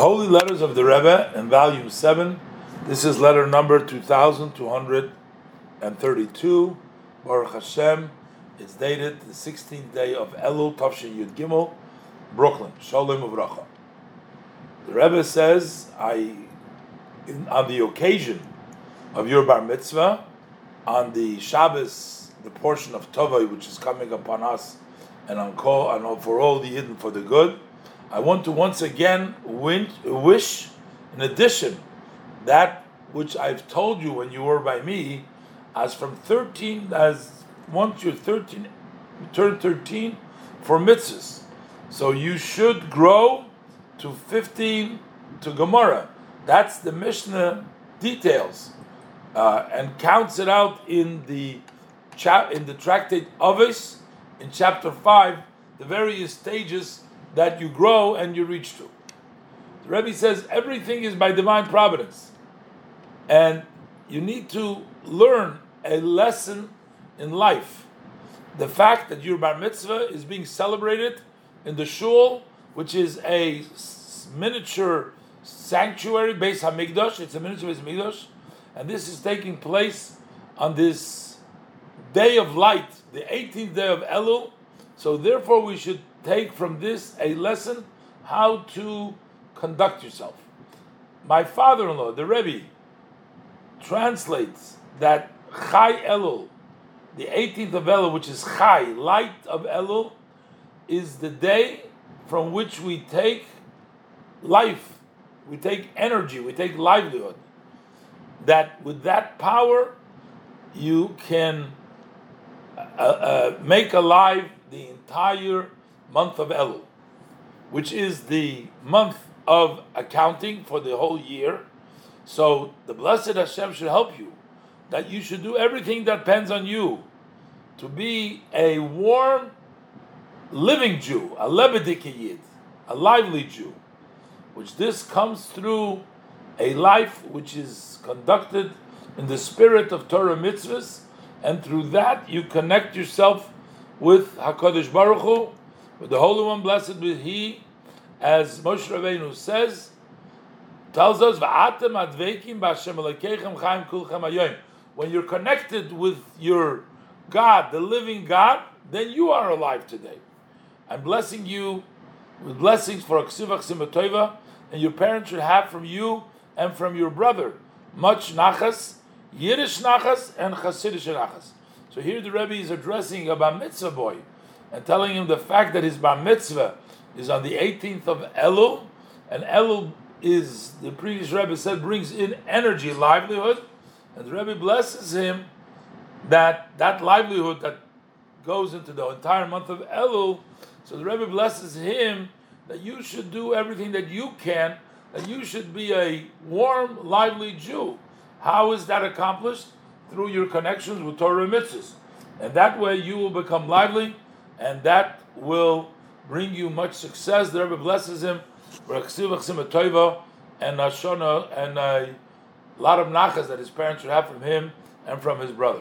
Holy Letters of the Rebbe in Volume 7. This is letter number 2232. Baruch Hashem. It's dated the 16th day of Elul, Tavshin Yud Gimel, Brooklyn. Shalom Uvracha. The Rebbe says, I, in, on the occasion of your Bar Mitzvah, on the Shabbos, the portion of Tavo which is coming upon us, and on call, and for all the hidden for the good, I want to once again wish, in addition, that which I've told you when you were by me, as from 13, as once you're 13, turn 13 for mitzvahs. So you should grow to 15 to Gemara. That's the Mishnah details uh, and counts it out in the chap in the tractate Avos in chapter 5, the various stages that you grow and you reach to. The Rebbe says everything is by divine providence. And you need to learn a lesson in life. The fact that your bar mitzvah is being celebrated in the shul, which is a miniature sanctuary, Beis Hamikdash. It's a miniature Beis Hamikdash, and this is taking place on this day of light, the 18th day of Elul. So therefore, we should take from this a lesson how to conduct yourself. My father-in-law, the Rebbe, translates that Chai Elul, the 18th of Elul, which is Chai, light of Elul, is the day from which we take life, we take energy, we take livelihood. That with that power, you can uh, uh, make alive the entire month of Elul, which is the month of accounting for the whole year. So the blessed Hashem should help you, that you should do everything that depends on you to be a warm, living Jew, a lebedike Yid, a lively Jew, which this comes through a life which is conducted in the spirit of Torah mitzvahs, and through that you connect yourself with Hakadosh Baruch Hu the Holy One, blessed be He, as Moshe Rabbeinu says, tells us. When you're connected with your God, the living God, then you are alive today. I'm blessing you with blessings for Aksivach Simatoiva, and your parents should have from you and from your brother much nachas, Yiddish nachas, and Hasidish nachas. So here the Rebbe is addressing a bar mitzvah boy and telling him the fact that his bar mitzvah is on the 18th of Elul, and Elul is the previous Rebbe said brings in energy, livelihood, and the Rebbe blesses him that that livelihood that goes into the entire month of Elul. So the Rebbe blesses him that you should do everything that you can, that you should be a warm, lively Jew. How is that accomplished? Through your connections with Torah mitzvahs. And that way you will become lively and that will bring you much success. The Rebbe blesses him and Ashona and a lot of nachas that his parents should have from him and from his brother.